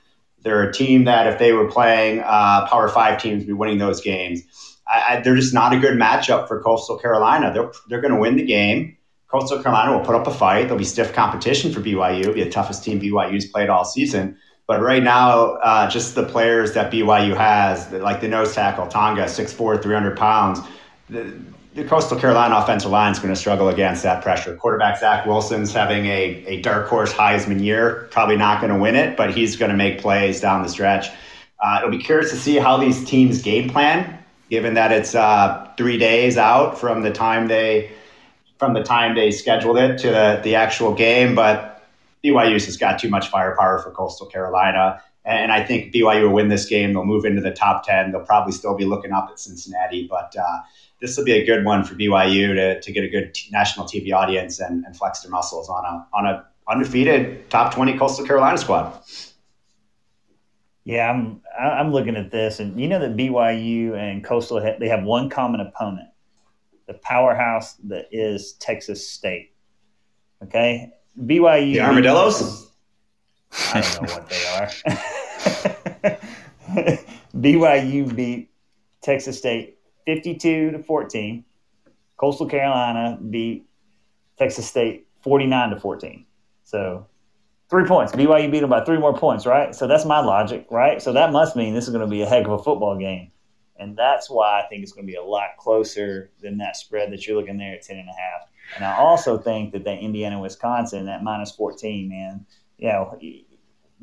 They're a team that if they were playing uh, Power Five teams, be winning those games. I, I, they're just not a good matchup for Coastal Carolina. They're, they're going to win the game. Coastal Carolina will put up a fight. There'll be stiff competition for BYU. It'll be the toughest team BYU's played all season. But right now, uh, just the players that BYU has, like the nose tackle, Tonga, 6'4", 300 pounds, the, Coastal Carolina offensive line is going to struggle against that pressure. Quarterback Zach Wilson's having a, a dark horse Heisman year, probably not going to win it, but he's going to make plays down the stretch. Uh, it'll be curious to see how these teams game plan, given that it's uh, three days out from the time they from the time they scheduled it to the, the actual game. But BYU's has got too much firepower for Coastal Carolina. And I think BYU will win this game. They'll move into the top 10. They'll probably still be looking up at Cincinnati, but uh, this will be a good one for BYU to, to get a good t- national TV audience and, and flex their muscles on a, on a undefeated top 20 Coastal Carolina squad. Yeah, I'm I'm looking at this, and you know that BYU and Coastal they have one common opponent, the powerhouse that is Texas State. Okay, BYU. The Armadillos. I don't know what they are. BYU beat Texas State 52 to 14. Coastal Carolina beat Texas State 49 to 14. So three points. BYU beat them by three more points, right? So that's my logic, right? So that must mean this is going to be a heck of a football game. And that's why I think it's going to be a lot closer than that spread that you're looking there at 10 and a half. And I also think that that Indiana Wisconsin that minus 14, man, you know,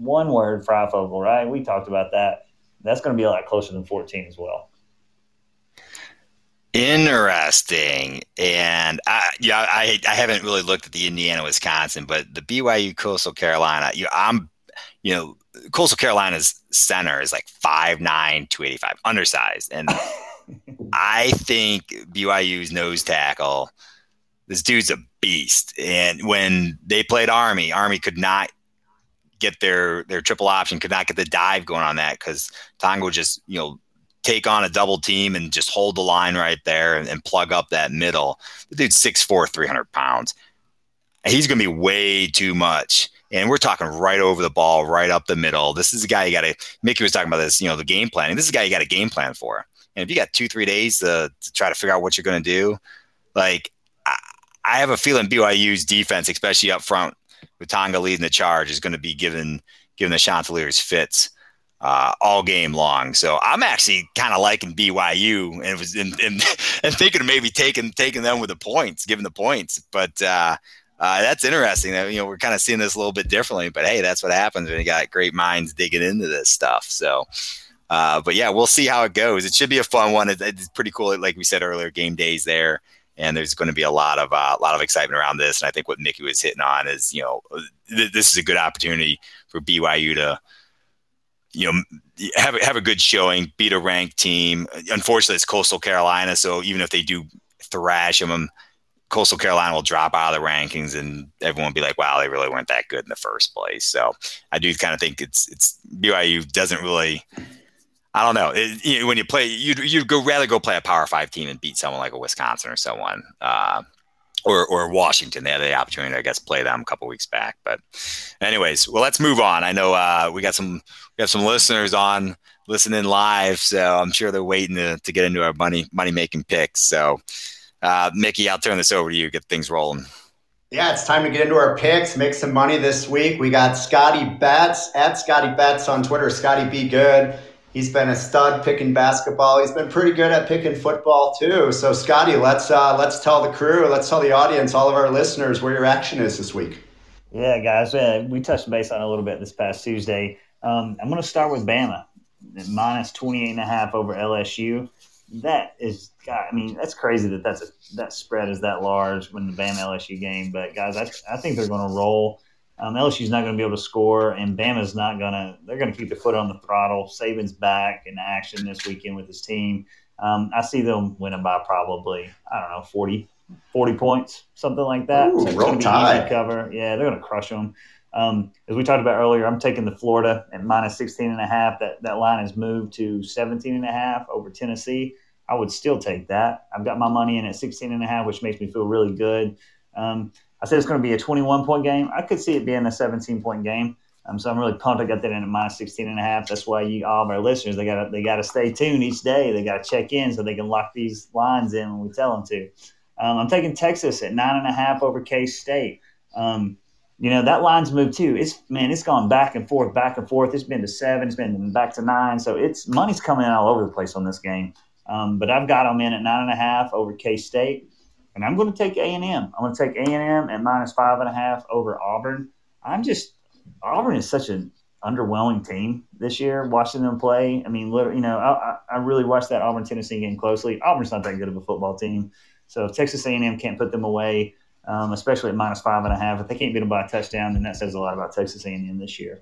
one word Fryfogle, right? We talked about that. That's going to be a lot closer than 14 as well. Interesting. And I, yeah, I, I haven't really looked at the Indiana, Wisconsin, but the BYU Coastal Carolina, you know, I'm, you know, Coastal Carolina's center is like 5'9, 285, undersized. And I think BYU's nose tackle, this dude's a beast. And when they played Army, Army could not get their their triple option, could not get the dive going on that because Tonga just, you know, take on a double team and just hold the line right there and, and plug up that middle. The dude's 6'4, 300 pounds. He's going to be way too much. And we're talking right over the ball, right up the middle. This is a guy you got to, Mickey was talking about this, you know, the game planning. This is a guy you got a game plan for. And if you got two, three days to, to try to figure out what you're going to do, like, I, I have a feeling BYU's defense, especially up front Tonga leading the charge, is going to be given, given the Chanticleers fits uh, all game long. So I'm actually kind of liking BYU and was and, and, and, thinking of maybe taking taking them with the points, giving the points. But uh, uh, that's interesting. You know, we're kind of seeing this a little bit differently. But hey, that's what happens when you got great minds digging into this stuff. So. Uh, but yeah, we'll see how it goes. It should be a fun one. It, it's pretty cool. Like we said earlier, game days there, and there's going to be a lot of uh, a lot of excitement around this. And I think what Mickey was hitting on is, you know, th- this is a good opportunity for BYU to you know, have have a good showing, beat a ranked team. Unfortunately, it's Coastal Carolina, so even if they do thrash them, Coastal Carolina will drop out of the rankings, and everyone will be like, "Wow, they really weren't that good in the first place." So I do kind of think it's it's BYU doesn't really. I don't know. It, you know, when you play, you'd you'd go rather go play a Power Five team and beat someone like a Wisconsin or someone. Uh, or, or Washington. They had the opportunity, I guess, play them a couple weeks back. But, anyways, well, let's move on. I know uh, we got some we have some listeners on listening live, so I'm sure they're waiting to, to get into our money money making picks. So, uh, Mickey, I'll turn this over to you. Get things rolling. Yeah, it's time to get into our picks, make some money this week. We got Scotty Betts at Scotty Betts on Twitter. Scotty, be good. He's been a stud picking basketball. He's been pretty good at picking football too. So, Scotty, let's uh, let's tell the crew, let's tell the audience, all of our listeners, where your action is this week. Yeah, guys, uh, we touched base on a little bit this past Tuesday. Um, I'm going to start with Bama, minus 28 and a half over LSU. That is, God, I mean, that's crazy that that's a, that spread is that large when the Bama LSU game. But guys, I, I think they're going to roll. Um, LSU's not going to be able to score, and Bama's not going to. They're going to keep the foot on the throttle. Saban's back in action this weekend with his team. Um, I see them winning by probably I don't know 40, 40 points, something like that. Ooh, so it's going to be easy cover. Yeah, they're going to crush them. Um, as we talked about earlier, I'm taking the Florida at minus 16 and a half. That that line has moved to 17 and a half over Tennessee. I would still take that. I've got my money in at 16 and a half, which makes me feel really good. Um, I said it's going to be a 21 point game. I could see it being a 17 point game. Um, so I'm really pumped. I got that in at minus 16 and a half. That's why you, all of our listeners, they got to they got to stay tuned each day. They got to check in so they can lock these lines in when we tell them to. Um, I'm taking Texas at nine and a half over K State. Um, you know that line's moved too. It's man, it's gone back and forth, back and forth. It's been to seven, it's been back to nine. So it's money's coming in all over the place on this game. Um, but I've got them in at nine and a half over K State, and I'm going to take A and M. I'm going to take A and M at minus five and a half over Auburn. I'm just Auburn is such an underwhelming team this year. Watching them play, I mean, literally, you know, I, I really watched that Auburn Tennessee game closely. Auburn's not that good of a football team, so Texas A&M can't put them away um, especially at minus five and a half. If they can't beat them by a touchdown, then that says a lot about Texas A&M this year.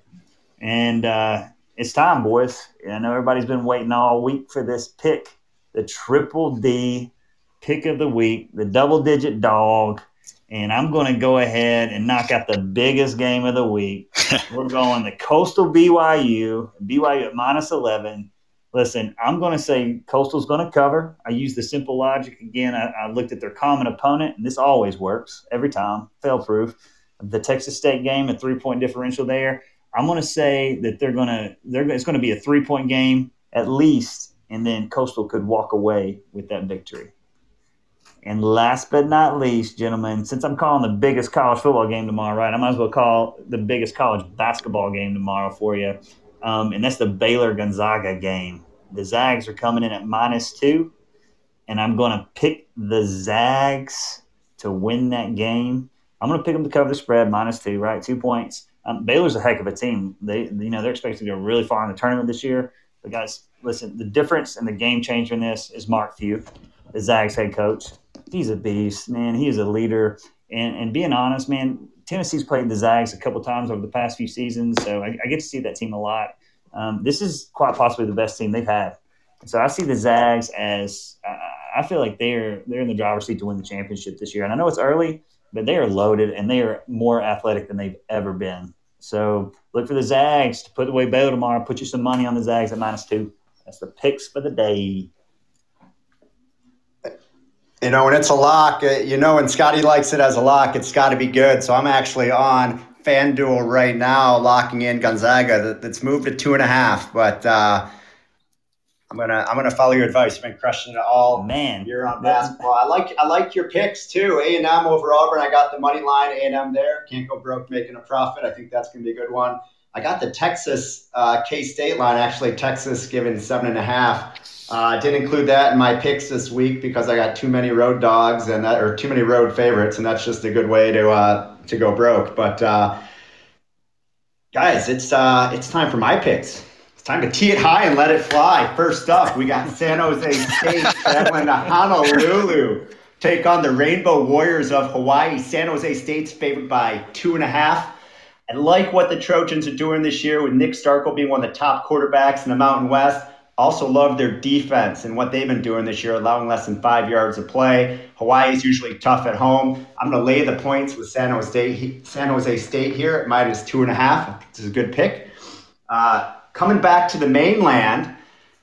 And uh, it's time, boys. I know everybody's been waiting all week for this pick, the triple D pick of the week, the double digit dog. And I'm going to go ahead and knock out the biggest game of the week. We're going the Coastal BYU, BYU at minus 11 listen, I'm going to say Coastal's going to cover. I use the simple logic again. I, I, looked at their common opponent, and this always works every time, fail proof. The Texas State game, a three point differential there. I'm going to say that they're going to they're it's going to be a three point game at least, and then Coastal could walk away with that victory. And last but not least, gentlemen, since I'm calling the biggest college football game tomorrow, right? I might as well call the biggest college basketball game tomorrow for you um, and that's the Baylor Gonzaga game. The Zags are coming in at minus two, and I'm going to pick the Zags to win that game. I'm going to pick them to cover the spread minus two, right? Two points. Um, Baylor's a heck of a team. They, you know, they're expected to go really far in the tournament this year. But guys, listen, the difference and the game changer in this is Mark Few, the Zags head coach. He's a beast, man. He is a leader. And, and being honest, man, Tennessee's played the Zags a couple times over the past few seasons, so I, I get to see that team a lot. Um, this is quite possibly the best team they've had. So I see the Zags as uh, I feel like they're they're in the driver's seat to win the championship this year. And I know it's early, but they are loaded and they are more athletic than they've ever been. So look for the Zags to put away Baylor tomorrow. Put you some money on the Zags at minus two. That's the picks for the day. You know, when it's a lock, uh, you know, when Scotty likes it as a lock, it's got to be good. So I'm actually on FanDuel right now, locking in Gonzaga. That's moved to two and a half, but uh, I'm gonna I'm gonna follow your advice. You've been crushing it all man. You're on basketball. I like I like your picks too. A and M over Auburn. I got the money line. A and M there. Can't go broke making a profit. I think that's gonna be a good one. I got the Texas uh, K State line. Actually, Texas given seven and a half. Uh, I uh, didn't include that in my picks this week because I got too many road dogs and that, or too many road favorites, and that's just a good way to uh, to go broke. But uh, guys, it's uh, it's time for my picks. It's time to tee it high and let it fly. First up, we got San Jose State traveling to Honolulu, take on the Rainbow Warriors of Hawaii. San Jose State's favored by two and a half. I like what the Trojans are doing this year with Nick Starkel being one of the top quarterbacks in the Mountain West. Also love their defense and what they've been doing this year, allowing less than five yards of play. Hawaii is usually tough at home. I'm going to lay the points with San Jose State, San Jose State here at minus two and a half. This is a good pick. Uh, coming back to the mainland,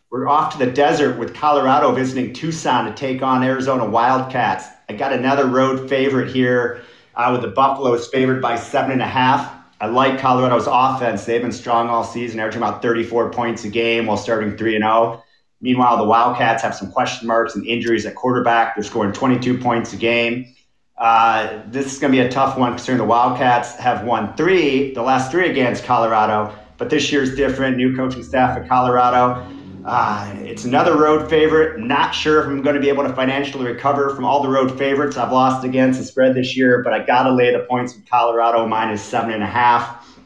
we're off to the desert with Colorado visiting Tucson to take on Arizona Wildcats. I got another road favorite here uh, with the Buffaloes favored by seven and a half. I like Colorado's offense. They've been strong all season, averaging about 34 points a game while starting 3 and 0. Meanwhile, the Wildcats have some question marks and injuries at quarterback. They're scoring 22 points a game. Uh, this is going to be a tough one considering the Wildcats have won three, the last three against Colorado. But this year's different. New coaching staff at Colorado. Uh, it's another road favorite. Not sure if I'm going to be able to financially recover from all the road favorites I've lost against the spread this year, but I got to lay the points with Colorado minus seven and a half.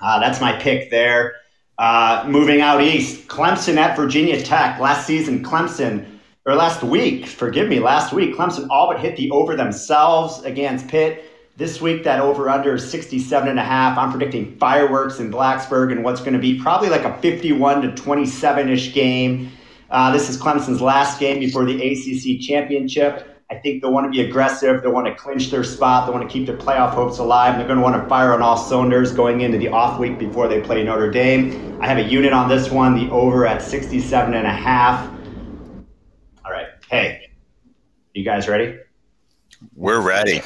Uh, that's my pick there. Uh, moving out east, Clemson at Virginia Tech. Last season, Clemson, or last week, forgive me, last week, Clemson all but hit the over themselves against Pitt. This week, that over under is 67 and a half. I'm predicting fireworks in Blacksburg and what's going to be probably like a 51 to 27 ish game. Uh, this is Clemson's last game before the ACC championship. I think they'll want to be aggressive. They'll want to clinch their spot. They want to keep their playoff hopes alive. They're going to want to fire on all cylinders going into the off week before they play Notre Dame. I have a unit on this one, the over at 67 and a half. All right. Hey, you guys ready? We're ready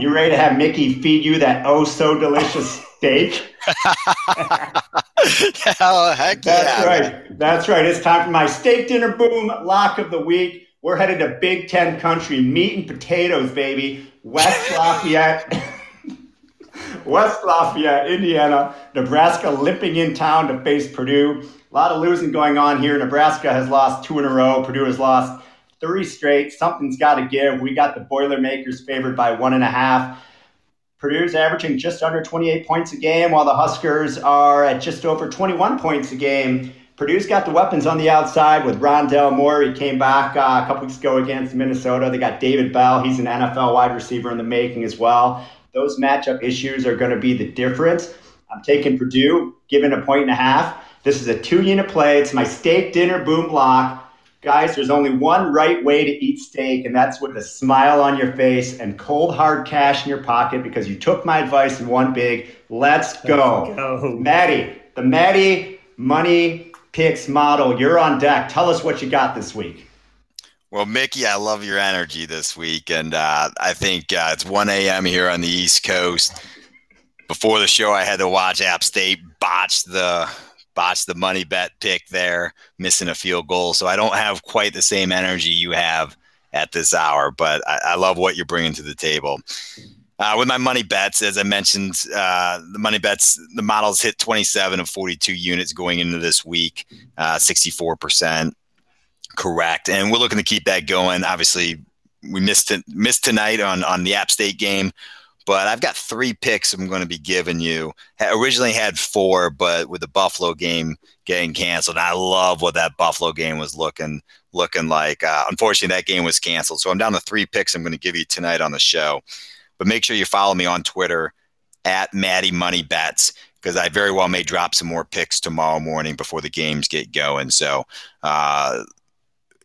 you ready to have Mickey feed you that oh so delicious steak? oh, heck That's yeah, right. Man. That's right. It's time for my steak dinner boom lock of the week. We're headed to Big Ten country, meat and potatoes, baby. West Lafayette. West Lafayette, Indiana, Nebraska limping in town to face Purdue. A lot of losing going on here. Nebraska has lost two in a row. Purdue has lost three straight. Something's got to give. We got the Boilermakers favored by one and a half. Purdue's averaging just under 28 points a game, while the Huskers are at just over 21 points a game. Purdue's got the weapons on the outside with Rondale Moore. He came back uh, a couple weeks ago against Minnesota. They got David Bell. He's an NFL wide receiver in the making as well. Those matchup issues are going to be the difference. I'm taking Purdue, given a point and a half. This is a two unit play. It's my steak dinner boom block. Guys, there's only one right way to eat steak, and that's with a smile on your face and cold hard cash in your pocket because you took my advice and one big. Let's go. Let's go. Maddie, the Maddie Money Picks model, you're on deck. Tell us what you got this week. Well, Mickey, I love your energy this week, and uh, I think uh, it's 1 a.m. here on the East Coast. Before the show, I had to watch App State botch the botch the money bet pick there, missing a field goal. So I don't have quite the same energy you have at this hour, but I, I love what you're bringing to the table. Uh, with my money bets, as I mentioned, uh, the money bets, the models hit 27 of 42 units going into this week, uh, 64% correct. And we're looking to keep that going. Obviously, we missed it, missed tonight on, on the App State game, but I've got three picks I'm going to be giving you. I originally had four, but with the Buffalo game getting canceled, I love what that Buffalo game was looking looking like. Uh, unfortunately, that game was canceled, so I'm down to three picks I'm going to give you tonight on the show. But make sure you follow me on Twitter at Maddie Money Bets because I very well may drop some more picks tomorrow morning before the games get going. So, uh,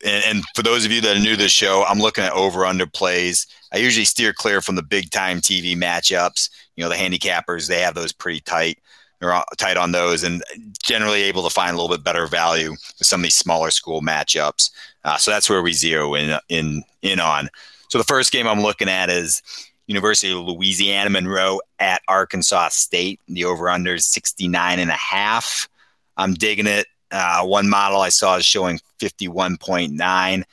and, and, for those of you that are new to the show, I'm looking at over under plays. I usually steer clear from the big time TV matchups. You know, the handicappers, they have those pretty tight. They're tight on those and generally able to find a little bit better value with some of these smaller school matchups. Uh, so that's where we zero in, in, in on. So the first game I'm looking at is University of Louisiana Monroe at Arkansas State. The over under is 69 and a half. I'm digging it. Uh, one model I saw is showing 51.9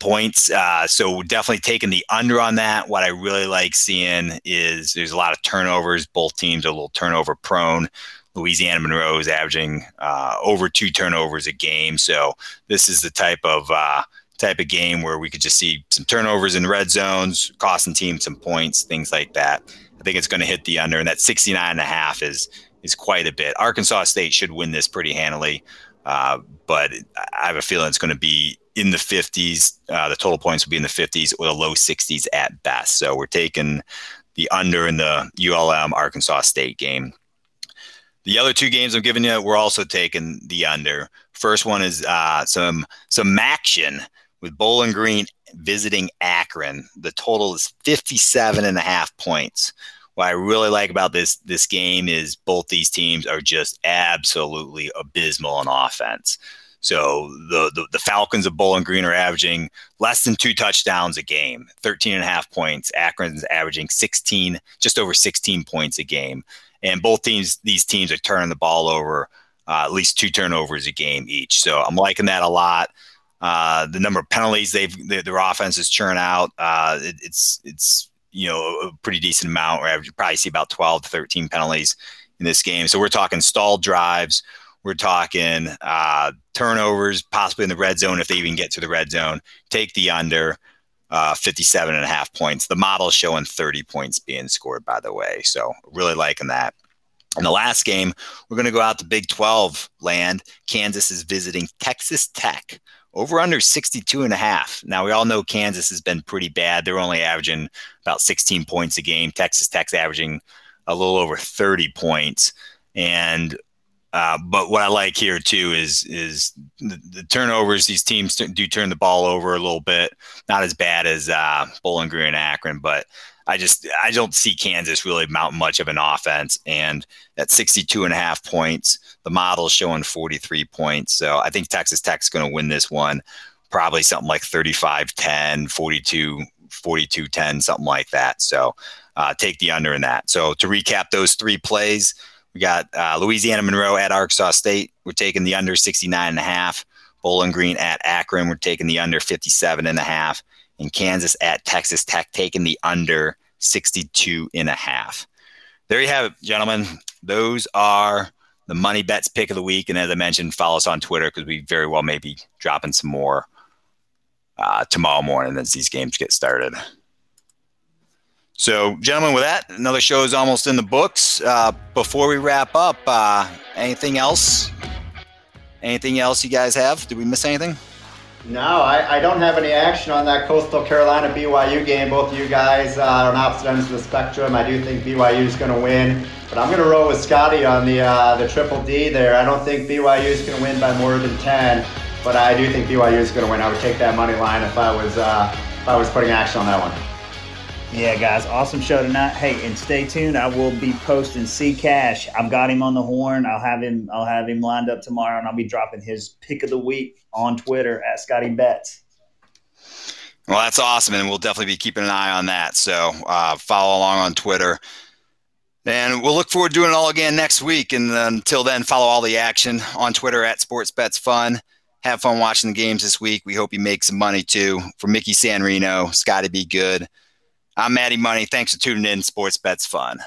points. Uh, so definitely taking the under on that. What I really like seeing is there's a lot of turnovers. Both teams are a little turnover prone. Louisiana Monroe is averaging uh, over two turnovers a game. So this is the type of uh, type of game where we could just see some turnovers in red zones, costing teams some points, things like that. I think it's going to hit the under, and that 69 and a half is is quite a bit. Arkansas State should win this pretty handily, uh, but I have a feeling it's going to be in the 50s. Uh, the total points will be in the 50s or the low 60s at best. So we're taking the under in the ULM Arkansas State game. The other two games I'm giving you, we're also taking the under. First one is uh, some some action with Bowling Green visiting Akron. The total is 57 and a half points. What I really like about this this game is both these teams are just absolutely abysmal on offense. So the, the, the Falcons of Bowling Green are averaging less than two touchdowns a game, 13 and a half points. Akron's averaging 16, just over 16 points a game. And both teams, these teams are turning the ball over uh, at least two turnovers a game each. So I'm liking that a lot. Uh, the number of penalties they've their offenses churn out, uh, it, it's it's you know a pretty decent amount. Where you probably see about 12 to 13 penalties in this game. So we're talking stalled drives. We're talking uh, turnovers, possibly in the red zone if they even get to the red zone. Take the under. Uh, 57 and a half points. The model showing 30 points being scored, by the way. So really liking that. In the last game, we're going to go out to Big 12 land. Kansas is visiting Texas Tech over under 62 and a half. Now we all know Kansas has been pretty bad. They're only averaging about 16 points a game. Texas Tech's averaging a little over 30 points. And uh, but what I like here too is is the, the, turnovers. These teams do turn the ball over a little bit. Not as bad as uh, Bowling Green and Akron, but I just I don't see Kansas really mount much of an offense. And at 62 and a half points, the model's showing 43 points. So I think Texas Tech's going to win this one, probably something like 35 10, 42 42 10, something like that. So uh, take the under in that. So to recap those three plays, we got uh, Louisiana Monroe at Arkansas State. We're taking the under 69 and a half. Bowling Green at Akron. We're taking the under 57 and a half. And Kansas at Texas Tech taking the under 62 and a half. There you have it, gentlemen. Those are the money bets pick of the week. And as I mentioned, follow us on Twitter because we very well may be dropping some more uh, tomorrow morning as these games get started. So, gentlemen, with that, another show is almost in the books. Uh, before we wrap up, uh, anything else? Anything else you guys have? Did we miss anything? No, I, I don't have any action on that Coastal Carolina BYU game. Both of you guys uh, are on opposite ends of the spectrum. I do think BYU is going to win, but I'm going to roll with Scotty on the uh, the triple D there. I don't think BYU is going to win by more than 10, but I do think BYU is going to win. I would take that money line if I was uh, if I was putting action on that one. Yeah, guys, awesome show tonight. Hey, and stay tuned. I will be posting C Cash. I've got him on the horn. I'll have him. I'll have him lined up tomorrow, and I'll be dropping his pick of the week on Twitter at Scotty Betts. Well, that's awesome, and we'll definitely be keeping an eye on that. So uh, follow along on Twitter, and we'll look forward to doing it all again next week. And until then, follow all the action on Twitter at Sports Bets Fun. Have fun watching the games this week. We hope you make some money too. For Mickey San Reno, Scotty, be good. I'm Maddie Money. Thanks for tuning in. Sports Bets Fun.